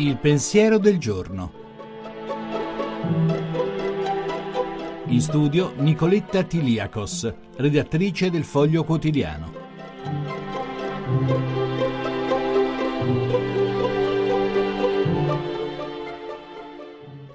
Il pensiero del giorno. In studio Nicoletta Tiliakos, redattrice del Foglio Quotidiano.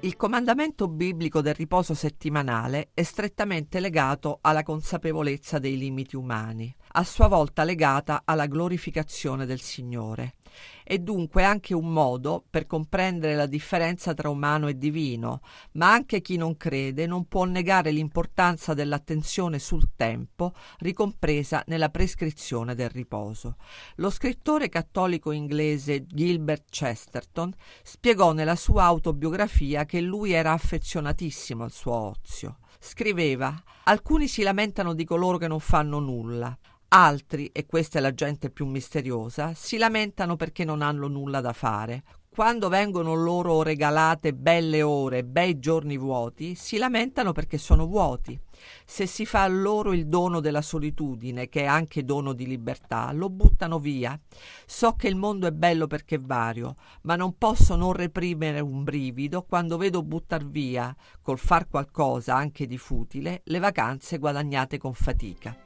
Il comandamento biblico del riposo settimanale è strettamente legato alla consapevolezza dei limiti umani, a sua volta legata alla glorificazione del Signore. È dunque anche un modo per comprendere la differenza tra umano e divino, ma anche chi non crede non può negare l'importanza dell'attenzione sul tempo ricompresa nella prescrizione del riposo. Lo scrittore cattolico inglese Gilbert Chesterton spiegò nella sua autobiografia che lui era affezionatissimo al suo ozio. Scriveva: Alcuni si lamentano di coloro che non fanno nulla. Altri, e questa è la gente più misteriosa, si lamentano perché non hanno nulla da fare. Quando vengono loro regalate belle ore, bei giorni vuoti, si lamentano perché sono vuoti. Se si fa loro il dono della solitudine, che è anche dono di libertà, lo buttano via. So che il mondo è bello perché è vario, ma non posso non reprimere un brivido quando vedo buttar via, col far qualcosa anche di futile, le vacanze guadagnate con fatica.